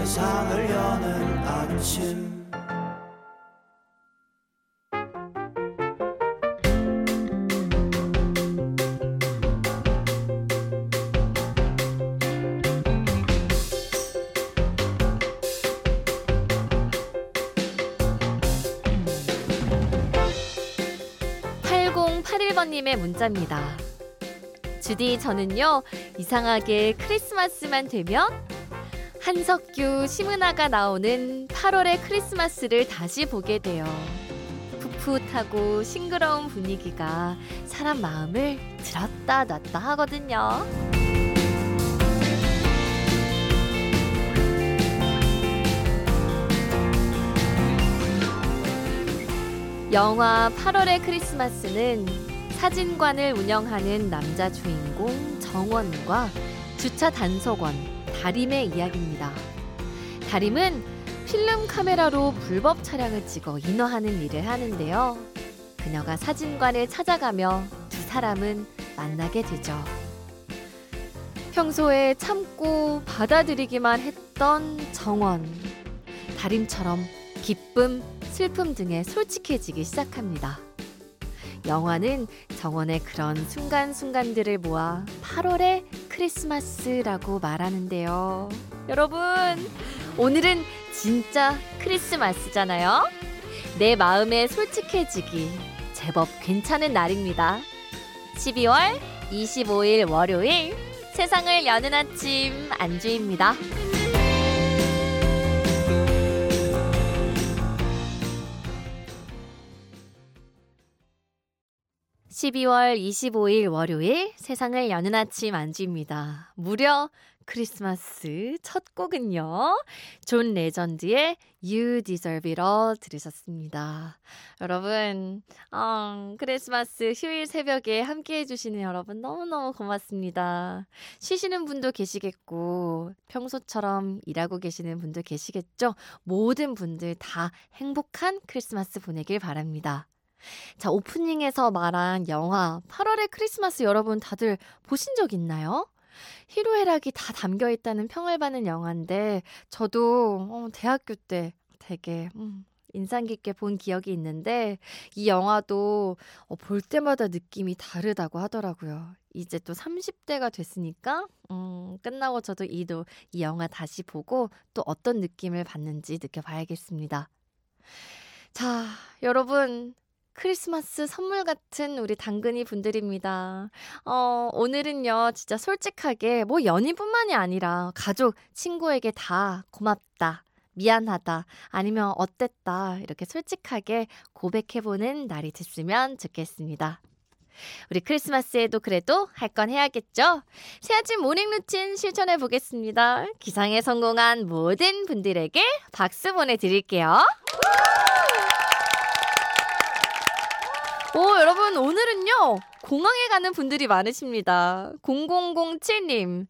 세상을 여는 아침 님의 문자입니다. 주디, 저는요, 이상하게 크리스마스만 되면 한석규, 심은아가 나오는 8월의 크리스마스를 다시 보게 돼요. 풋풋하고 싱그러운 분위기가 사람 마음을 들었다 놨다 하거든요. 영화 8월의 크리스마스는 사진관을 운영하는 남자 주인공 정원과 주차 단속원 다림의 이야기입니다. 다림은 필름 카메라로 불법 촬영을 찍어 인화하는 일을 하는데요. 그녀가 사진관을 찾아가며 두 사람은 만나게 되죠. 평소에 참고 받아들이기만 했던 정원. 다림처럼 기쁨, 슬픔 등에 솔직해지기 시작합니다. 영화는 정원의 그런 순간순간들을 모아 8월의 크리스마스라고 말하는데요. 여러분, 오늘은 진짜 크리스마스잖아요? 내 마음에 솔직해지기 제법 괜찮은 날입니다. 12월 25일 월요일 세상을 여는 아침 안주희입니다. 12월 25일 월요일 세상을 여는 아침 안주희입니다. 무려 크리스마스 첫 곡은요. 존 레전드의 You Deserve It All 들으셨습니다. 여러분, 어, 크리스마스 휴일 새벽에 함께 해주시는 여러분 너무너무 고맙습니다. 쉬시는 분도 계시겠고, 평소처럼 일하고 계시는 분도 계시겠죠? 모든 분들 다 행복한 크리스마스 보내길 바랍니다. 자, 오프닝에서 말한 영화 8월의 크리스마스 여러분 다들 보신 적 있나요? 희로애락이 다 담겨 있다는 평을 받는 영화인데 저도 어, 대학교 때 되게 음, 인상 깊게 본 기억이 있는데 이 영화도 어, 볼 때마다 느낌이 다르다고 하더라고요. 이제 또 30대가 됐으니까 음, 끝나고 저도 이도 이 영화 다시 보고 또 어떤 느낌을 받는지 느껴봐야겠습니다. 자, 여러분 크리스마스 선물 같은 우리 당근이 분들입니다. 어, 오늘은요, 진짜 솔직하게 뭐 연인뿐만이 아니라 가족, 친구에게 다 고맙다. 미안하다. 아니면 어땠다. 이렇게 솔직하게 고백해보는 날이 됐으면 좋겠습니다. 우리 크리스마스에도 그래도 할 건 해야겠죠? 새 아침 morning routine 실천해 보겠습니다. 기상에 성공한 모든 분들에게 박수 보내드릴게요. 오, 여러분, 오늘은요, 공항에 가는 분들이 많으십니다. 0007님.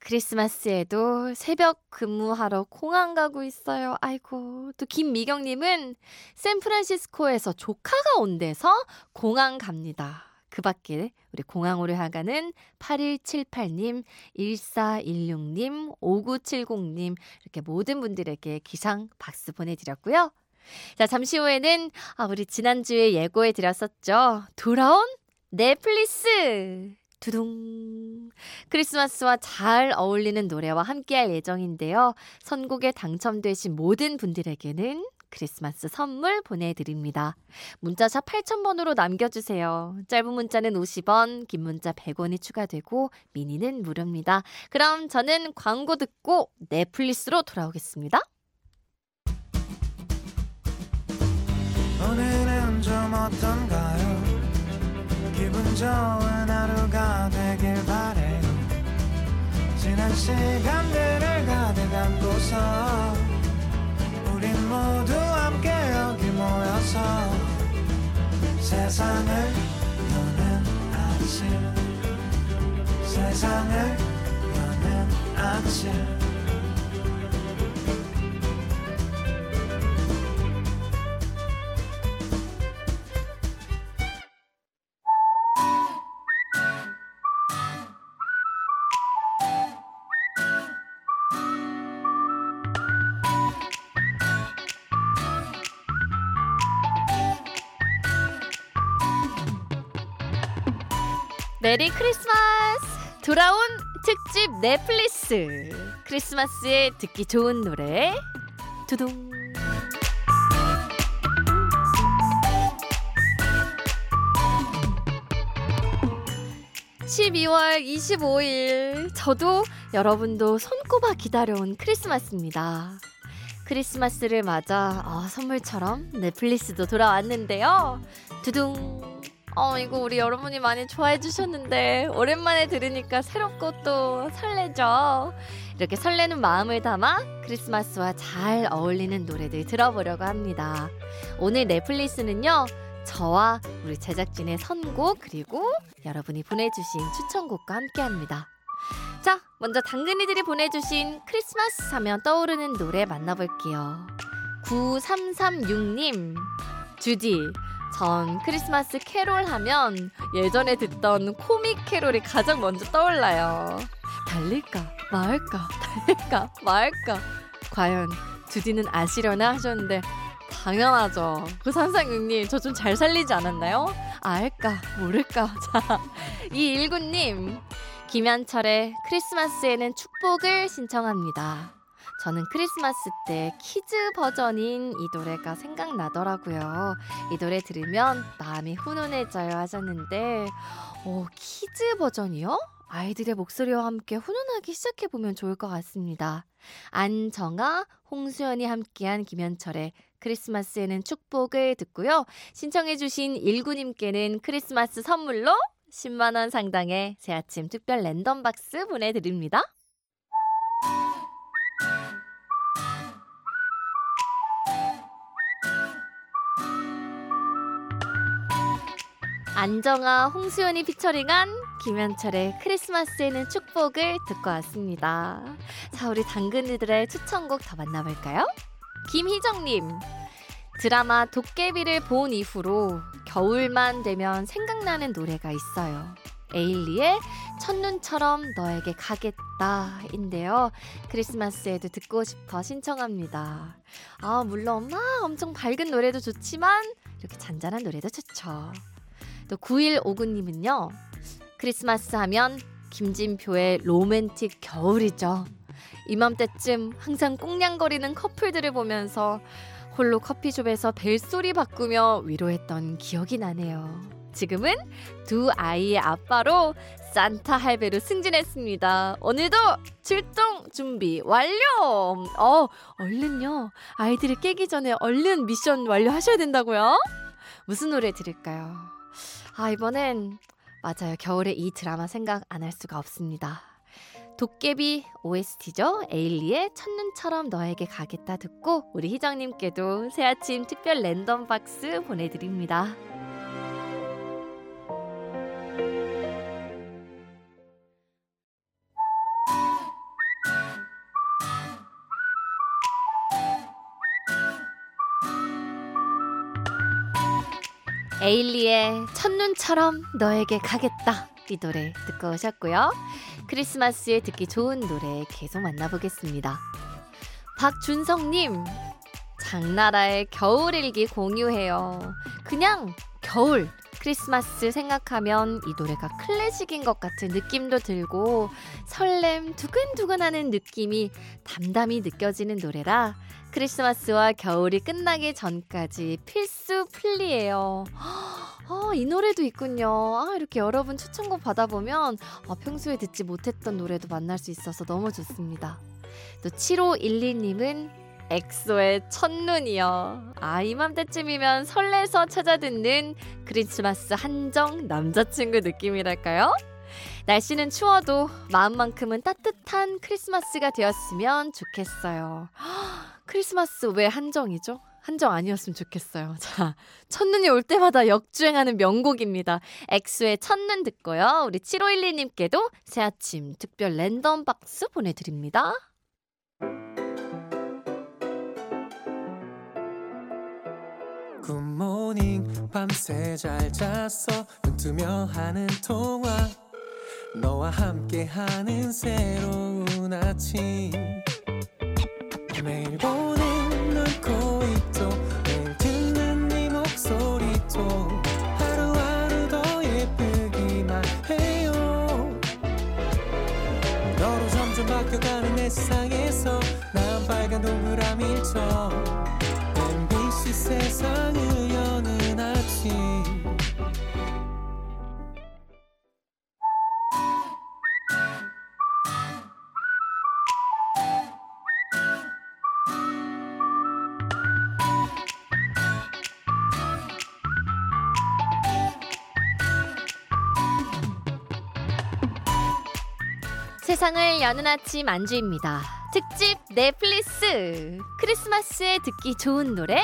크리스마스에도 새벽 근무하러 공항 가고 있어요. 아이고. 또 김미경님은 샌프란시스코에서 조카가 온 데서 공항 갑니다. 그 밖에 우리 공항으로 향하는 8178님, 1416님, 5970님, 이렇게 모든 분들에게 기상 박수 보내드렸고요. 자, 잠시 후에는 아, 우리 지난주에 예고해 드렸었죠. 돌아온 넷플릭스. 두둥. 크리스마스와 잘 어울리는 노래와 함께할 예정인데요. 선곡에 당첨되신 모든 분들에게는 크리스마스 선물 보내드립니다. 문자샵 8000번으로 남겨주세요. 짧은 문자는 50원, 긴 문자 100원이 추가되고 미니는 무료입니다. 그럼 저는 광고 듣고 넷플릭스로 돌아오겠습니다. 오늘은 좀 어떤가요? 기분 좋은 하루가 되길 바래요. 지난 시간들을 가득 안고서 우린 모두 함께 여기 모여서 세상을 여는 아침 세상을 여는 아침 메리 크리스마스! 돌아온 특집 넷플릭스! 크리스마스에 듣기 좋은 노래 두둥 12월 25일 저도 여러분도 손꼽아 기다려온 크리스마스입니다. 크리스마스를 맞아 어, 선물처럼 넷플릭스도 돌아왔는데요. 두둥 어, 이거 우리 여러분이 많이 좋아해 주셨는데 오랜만에 들으니까 새롭고 또 설레죠. 이렇게 설레는 마음을 담아 크리스마스와 잘 어울리는 노래들 들어보려고 합니다. 오늘 넷플릭스는요. 저와 우리 제작진의 선곡 그리고 여러분이 보내주신 추천곡과 함께합니다. 자, 먼저 당근이들이 보내주신 크리스마스 하면 떠오르는 노래 만나볼게요. 9336님, 주디, 전 크리스마스 캐롤 하면 예전에 듣던 코믹 캐롤이 가장 먼저 떠올라요. 달릴까 말까 달릴까 말까 과연 주디는 아시려나 하셨는데 당연하죠. 그 산상육님 저 좀 잘 살리지 않았나요? 알까 모를까 자 이 일구님 김현철의 크리스마스에는 축복을 신청합니다. 저는 크리스마스 때 kids 버전인 이 노래가 생각나더라고요. 이 노래 들으면 마음이 훈훈해져요 하셨는데, 어, kids 버전이요? 아이들의 목소리와 함께 훈훈하게 시작해보면 좋을 것 같습니다. 안정아, 홍수연이 함께한 김현철의 크리스마스에는 축복을 듣고요. 신청해주신 일구님께는 크리스마스 선물로 10만원 상당의 새아침 특별 random box 보내드립니다. 안정아, 홍수연이 피처링한 김현철의 크리스마스에는 축복을 듣고 왔습니다. 자, 우리 당근이들의 추천곡 더 만나볼까요? 김희정님, 드라마 도깨비를 본 이후로 겨울만 되면 생각나는 노래가 있어요. 에일리의 첫눈처럼 너에게 가겠다 인데요. 크리스마스에도 듣고 싶어 신청합니다. 아, 물론 막 엄청 밝은 노래도 좋지만 이렇게 잔잔한 노래도 좋죠. 또 9159님은요. 크리스마스 하면 김진표의 로맨틱 겨울이죠. 이맘때쯤 항상 꽁냥거리는 커플들을 보면서 홀로 커피숍에서 벨소리 바꾸며 위로했던 기억이 나네요. 지금은 두 아이의 아빠로 산타 할배로 승진했습니다. 오늘도 출동 준비 완료! 어, 얼른요. 아이들이 깨기 전에 얼른 미션 완료하셔야 된다고요? 무슨 노래 들을까요? 아, 이번엔 맞아요. 겨울에 이 드라마 생각 안 할 수가 없습니다. 도깨비 OST죠. 에일리의 첫눈처럼 너에게 가겠다 듣고 우리 희정님께도 새아침 특별 랜덤 박스 보내드립니다. 에일리의 첫눈처럼 너에게 가겠다 이 노래 듣고 오셨고요. 크리스마스에 듣기 좋은 노래 계속 만나보겠습니다. 박준성님 장나라의 겨울일기 공유해요. 그냥 겨울 크리스마스 생각하면 이 노래가 클래식인 것 같은 느낌도 들고 설렘 두근두근하는 느낌이 담담히 느껴지는 노래라 크리스마스와 겨울이 끝나기 전까지 필수 플리예요. 아, 이 노래도 있군요. 아, 이렇게 여러분 추천곡 받아보면 아, 평소에 듣지 못했던 노래도 만날 수 있어서 너무 좋습니다. 또 7512님은 엑소의 첫눈이요. 아, 이맘때쯤이면 설레서 찾아 듣는 크리스마스 한정 남자친구 느낌이랄까요? 날씨는 추워도 마음만큼은 따뜻한 크리스마스가 되었으면 좋겠어요. 크리스마스 왜 한정이죠? 한정 아니었으면 좋겠어요. 자, 첫눈이 올 때마다 역주행하는 명곡입니다. 엑소의 첫눈 듣고요. 우리 7512님께도 새 아침 특별 랜덤 박스 보내드립니다. 굿모닝 밤새 잘 잤어? 눈 뜨며 하는 통화. 너와 함께하는 새로운 아침. 매일 보는 널 코있도 매일 듣는 네 목소리도 하루하루 더 예쁘기만 해요. 너로 점점 바뀌어가는 내 세상에서 난 빨간 동그라미처럼 세상을 여는 아침 안주입니다. 특집 넷플릭스. 크리스마스에 듣기 좋은 노래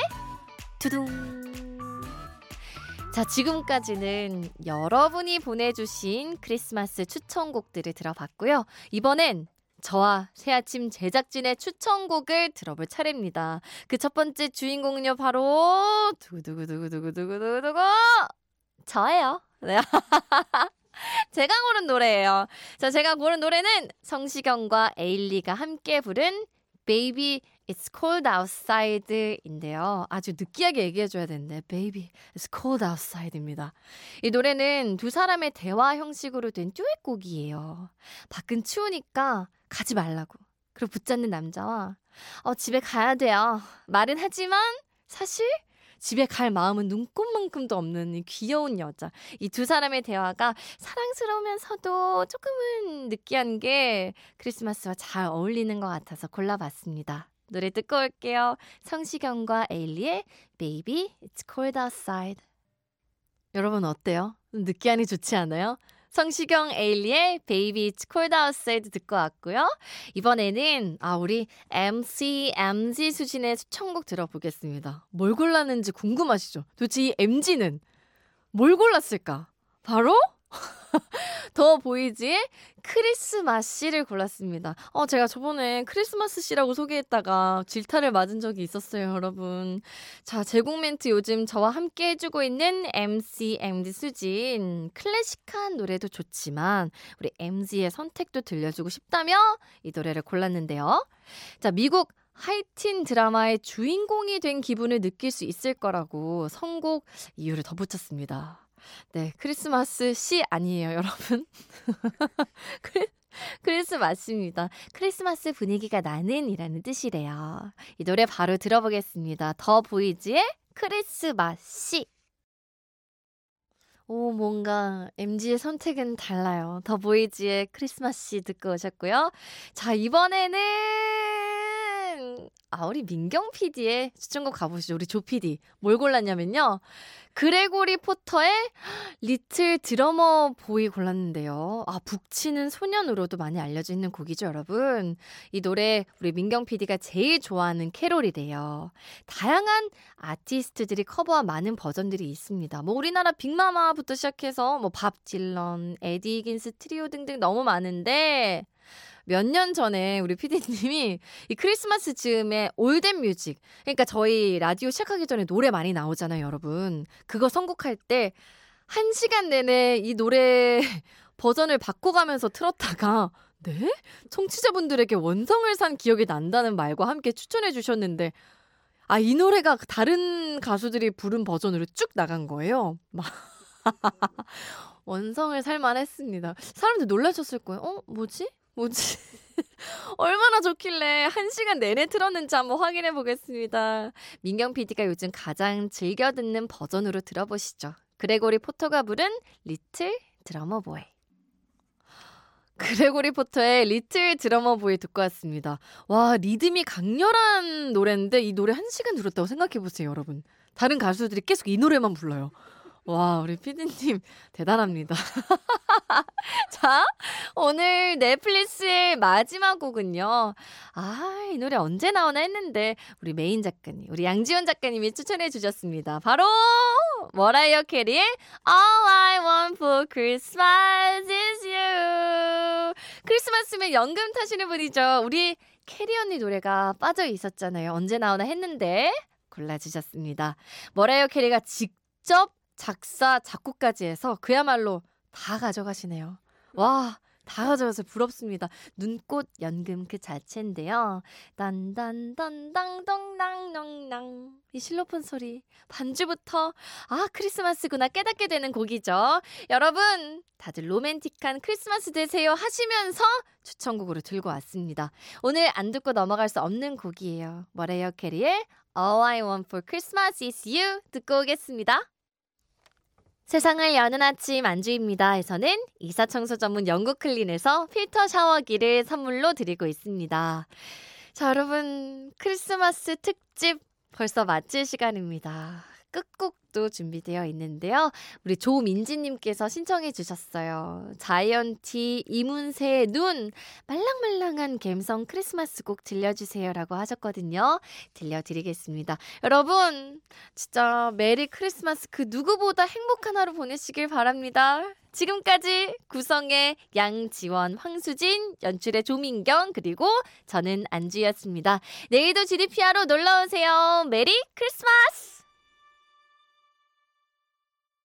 두둥. 자, 지금까지는 여러분이 보내주신 크리스마스 추천곡들을 들어봤고요. 이번엔 저와 새아침 제작진의 추천곡을 들어볼 차례입니다. 그 첫 번째 주인공은요, 바로 두구두구두구두구두구두구 저예요. 네. 제가 고른 노래예요. 자, 제가 고른 노래는 성시경과 에일리가 함께 부른 Baby It's Cold Outside인데요. 아주 느끼하게 얘기해줘야 되는데 Baby It's Cold Outside입니다. 이 노래는 두 사람의 대화 형식으로 된 듀엣곡이에요. 밖은 추우니까 가지 말라고. 그리고 붙잡는 남자와 어, 집에 가야 돼요. 말은 하지만 사실 집에 갈 마음은 눈꽃만큼도 없는 이 귀여운 여자. 이 두 사람의 대화가 사랑스러우면서도 조금은 느끼한 게 크리스마스와 잘 어울리는 것 같아서 골라봤습니다. 노래 듣고 올게요. 성시경과 에일리의 Baby It's Cold Outside. 여러분 어때요? 느끼하니 좋지 않아요? 성시경 에일리의 Baby It's Cold Outside 듣고 왔고요. 이번에는 아 우리 MC MZ 수진의 추천곡 들어보겠습니다. 뭘 골랐는지 궁금하시죠? 도대체 이 MZ는 뭘 골랐을까? 바로 더 보이지의 크리스마스 씨를 골랐습니다. 어, 제가 저번에 크리스마스 씨라고 소개했다가 질타를 맞은 적이 있었어요, 여러분. 자, 제공 멘트 요즘 저와 함께 해주고 있는 MC, MD 수진. 클래식한 노래도 좋지만, 우리 MZ의 선택도 들려주고 싶다며 이 노래를 골랐는데요. 자, 미국 하이틴 드라마의 주인공이 된 기분을 느낄 수 있을 거라고 선곡 이유를 덧붙였습니다. 네, 크리스마스 씨 아니에요, 여러분. 크리, 크리스마스입니다. 크리스마스 분위기가 나는 이라는 뜻이래요. 이 노래 바로 들어보겠습니다. 더 보이지의 크리스마스. 오, 뭔가 MG의 선택은 달라요. 더 보이지의 크리스마스 듣고 오셨고요. 자, 이번에는 아, 우리 민경 PD의 추천곡 가보시죠. 우리 조 PD. 뭘 골랐냐면요. 그레고리 포터의 Little Drummer Boy 골랐는데요. 아, 북치는 소년으로도 많이 알려져 있는 곡이죠, 여러분. 이 노래 우리 민경 PD가 제일 좋아하는 캐롤이래요. 다양한 아티스트들이 커버한 많은 버전들이 있습니다. 뭐 우리나라 빅마마부터 시작해서 뭐 밥 딜런, 에디 히긴스 트리오 등등 너무 많은데 몇 년 전에 우리 피디님이 이 크리스마스 즈음에 올덴 뮤직 그러니까 저희 라디오 시작하기 전에 노래 많이 나오잖아요, 여러분. 그거 선곡할 때 한 시간 내내 이 노래 버전을 바꿔가면서 틀었다가 네? 청취자분들에게 원성을 산 기억이 난다는 말과 함께 추천해 주셨는데 아, 이 노래가 다른 가수들이 부른 버전으로 쭉 나간 거예요. 막 원성을 살만했습니다. 사람들 놀라셨을 거예요. 어, 뭐지? 뭐지? 얼마나 좋길래 한 시간 내내 틀었는지 한번 확인해 보겠습니다. 민경 PD가 요즘 가장 즐겨 듣는 버전으로 들어보시죠. 그레고리 포터가 부른 Little Drummer Boy. 그레고리 포터의 Little Drummer Boy 듣고 왔습니다. 와, 리듬이 강렬한 노래인데 이 노래 한 시간 들었다고 생각해 보세요, 여러분. 다른 가수들이 계속 이 노래만 불러요. 와, 우리 피디님 대단합니다. 자, 오늘 내플리스의 마지막 곡은요. 아, 이 노래 언제 나오나 했는데 우리 메인 작가님, 우리 양지원 작가님이 추천해 주셨습니다. 바로 머라이어 캐리의 All I Want for Christmas is You. 크리스마스면 연금 타시는 분이죠. 우리 캐리 언니 노래가 빠져 있었잖아요. 언제 나오나 했는데 골라주셨습니다. 머라이어 캐리가 직접 작사, 작곡까지 해서 그야말로 다 가져가시네요. 와, 다 가져가서 부럽습니다. 눈꽃 연금 그 자체인데요. 딴딴딴땅덩낭낭낭 이 실로폰 소리 반주부터 아 크리스마스구나 깨닫게 되는 곡이죠. 여러분 다들 로맨틱한 크리스마스 되세요 하시면서 추천곡으로 들고 왔습니다. 오늘 안 듣고 넘어갈 수 없는 곡이에요. 머레이어 캐리의 All I Want for Christmas is You 듣고 오겠습니다. 세상을 여는 아침 안주입니다에서는 이사청소 전문 영국 클린에서 필터 샤워기를 선물로 드리고 있습니다. 자, 여러분 크리스마스 특집 벌써 마칠 시간입니다. 끝곡도 준비되어 있는데요. 우리 조민지님께서 신청해 주셨어요. 자이언티 이문세의 눈 말랑말랑한 갬성 크리스마스 곡 들려주세요라고 하셨거든요. 들려드리겠습니다. 여러분 진짜 메리 크리스마스 그 누구보다 행복한 하루 보내시길 바랍니다. 지금까지 구성의 양지원, 황수진, 연출의 조민경, 그리고 저는 안주희였습니다. 내일도 GDPR로 놀러오세요. 메리 크리스마스!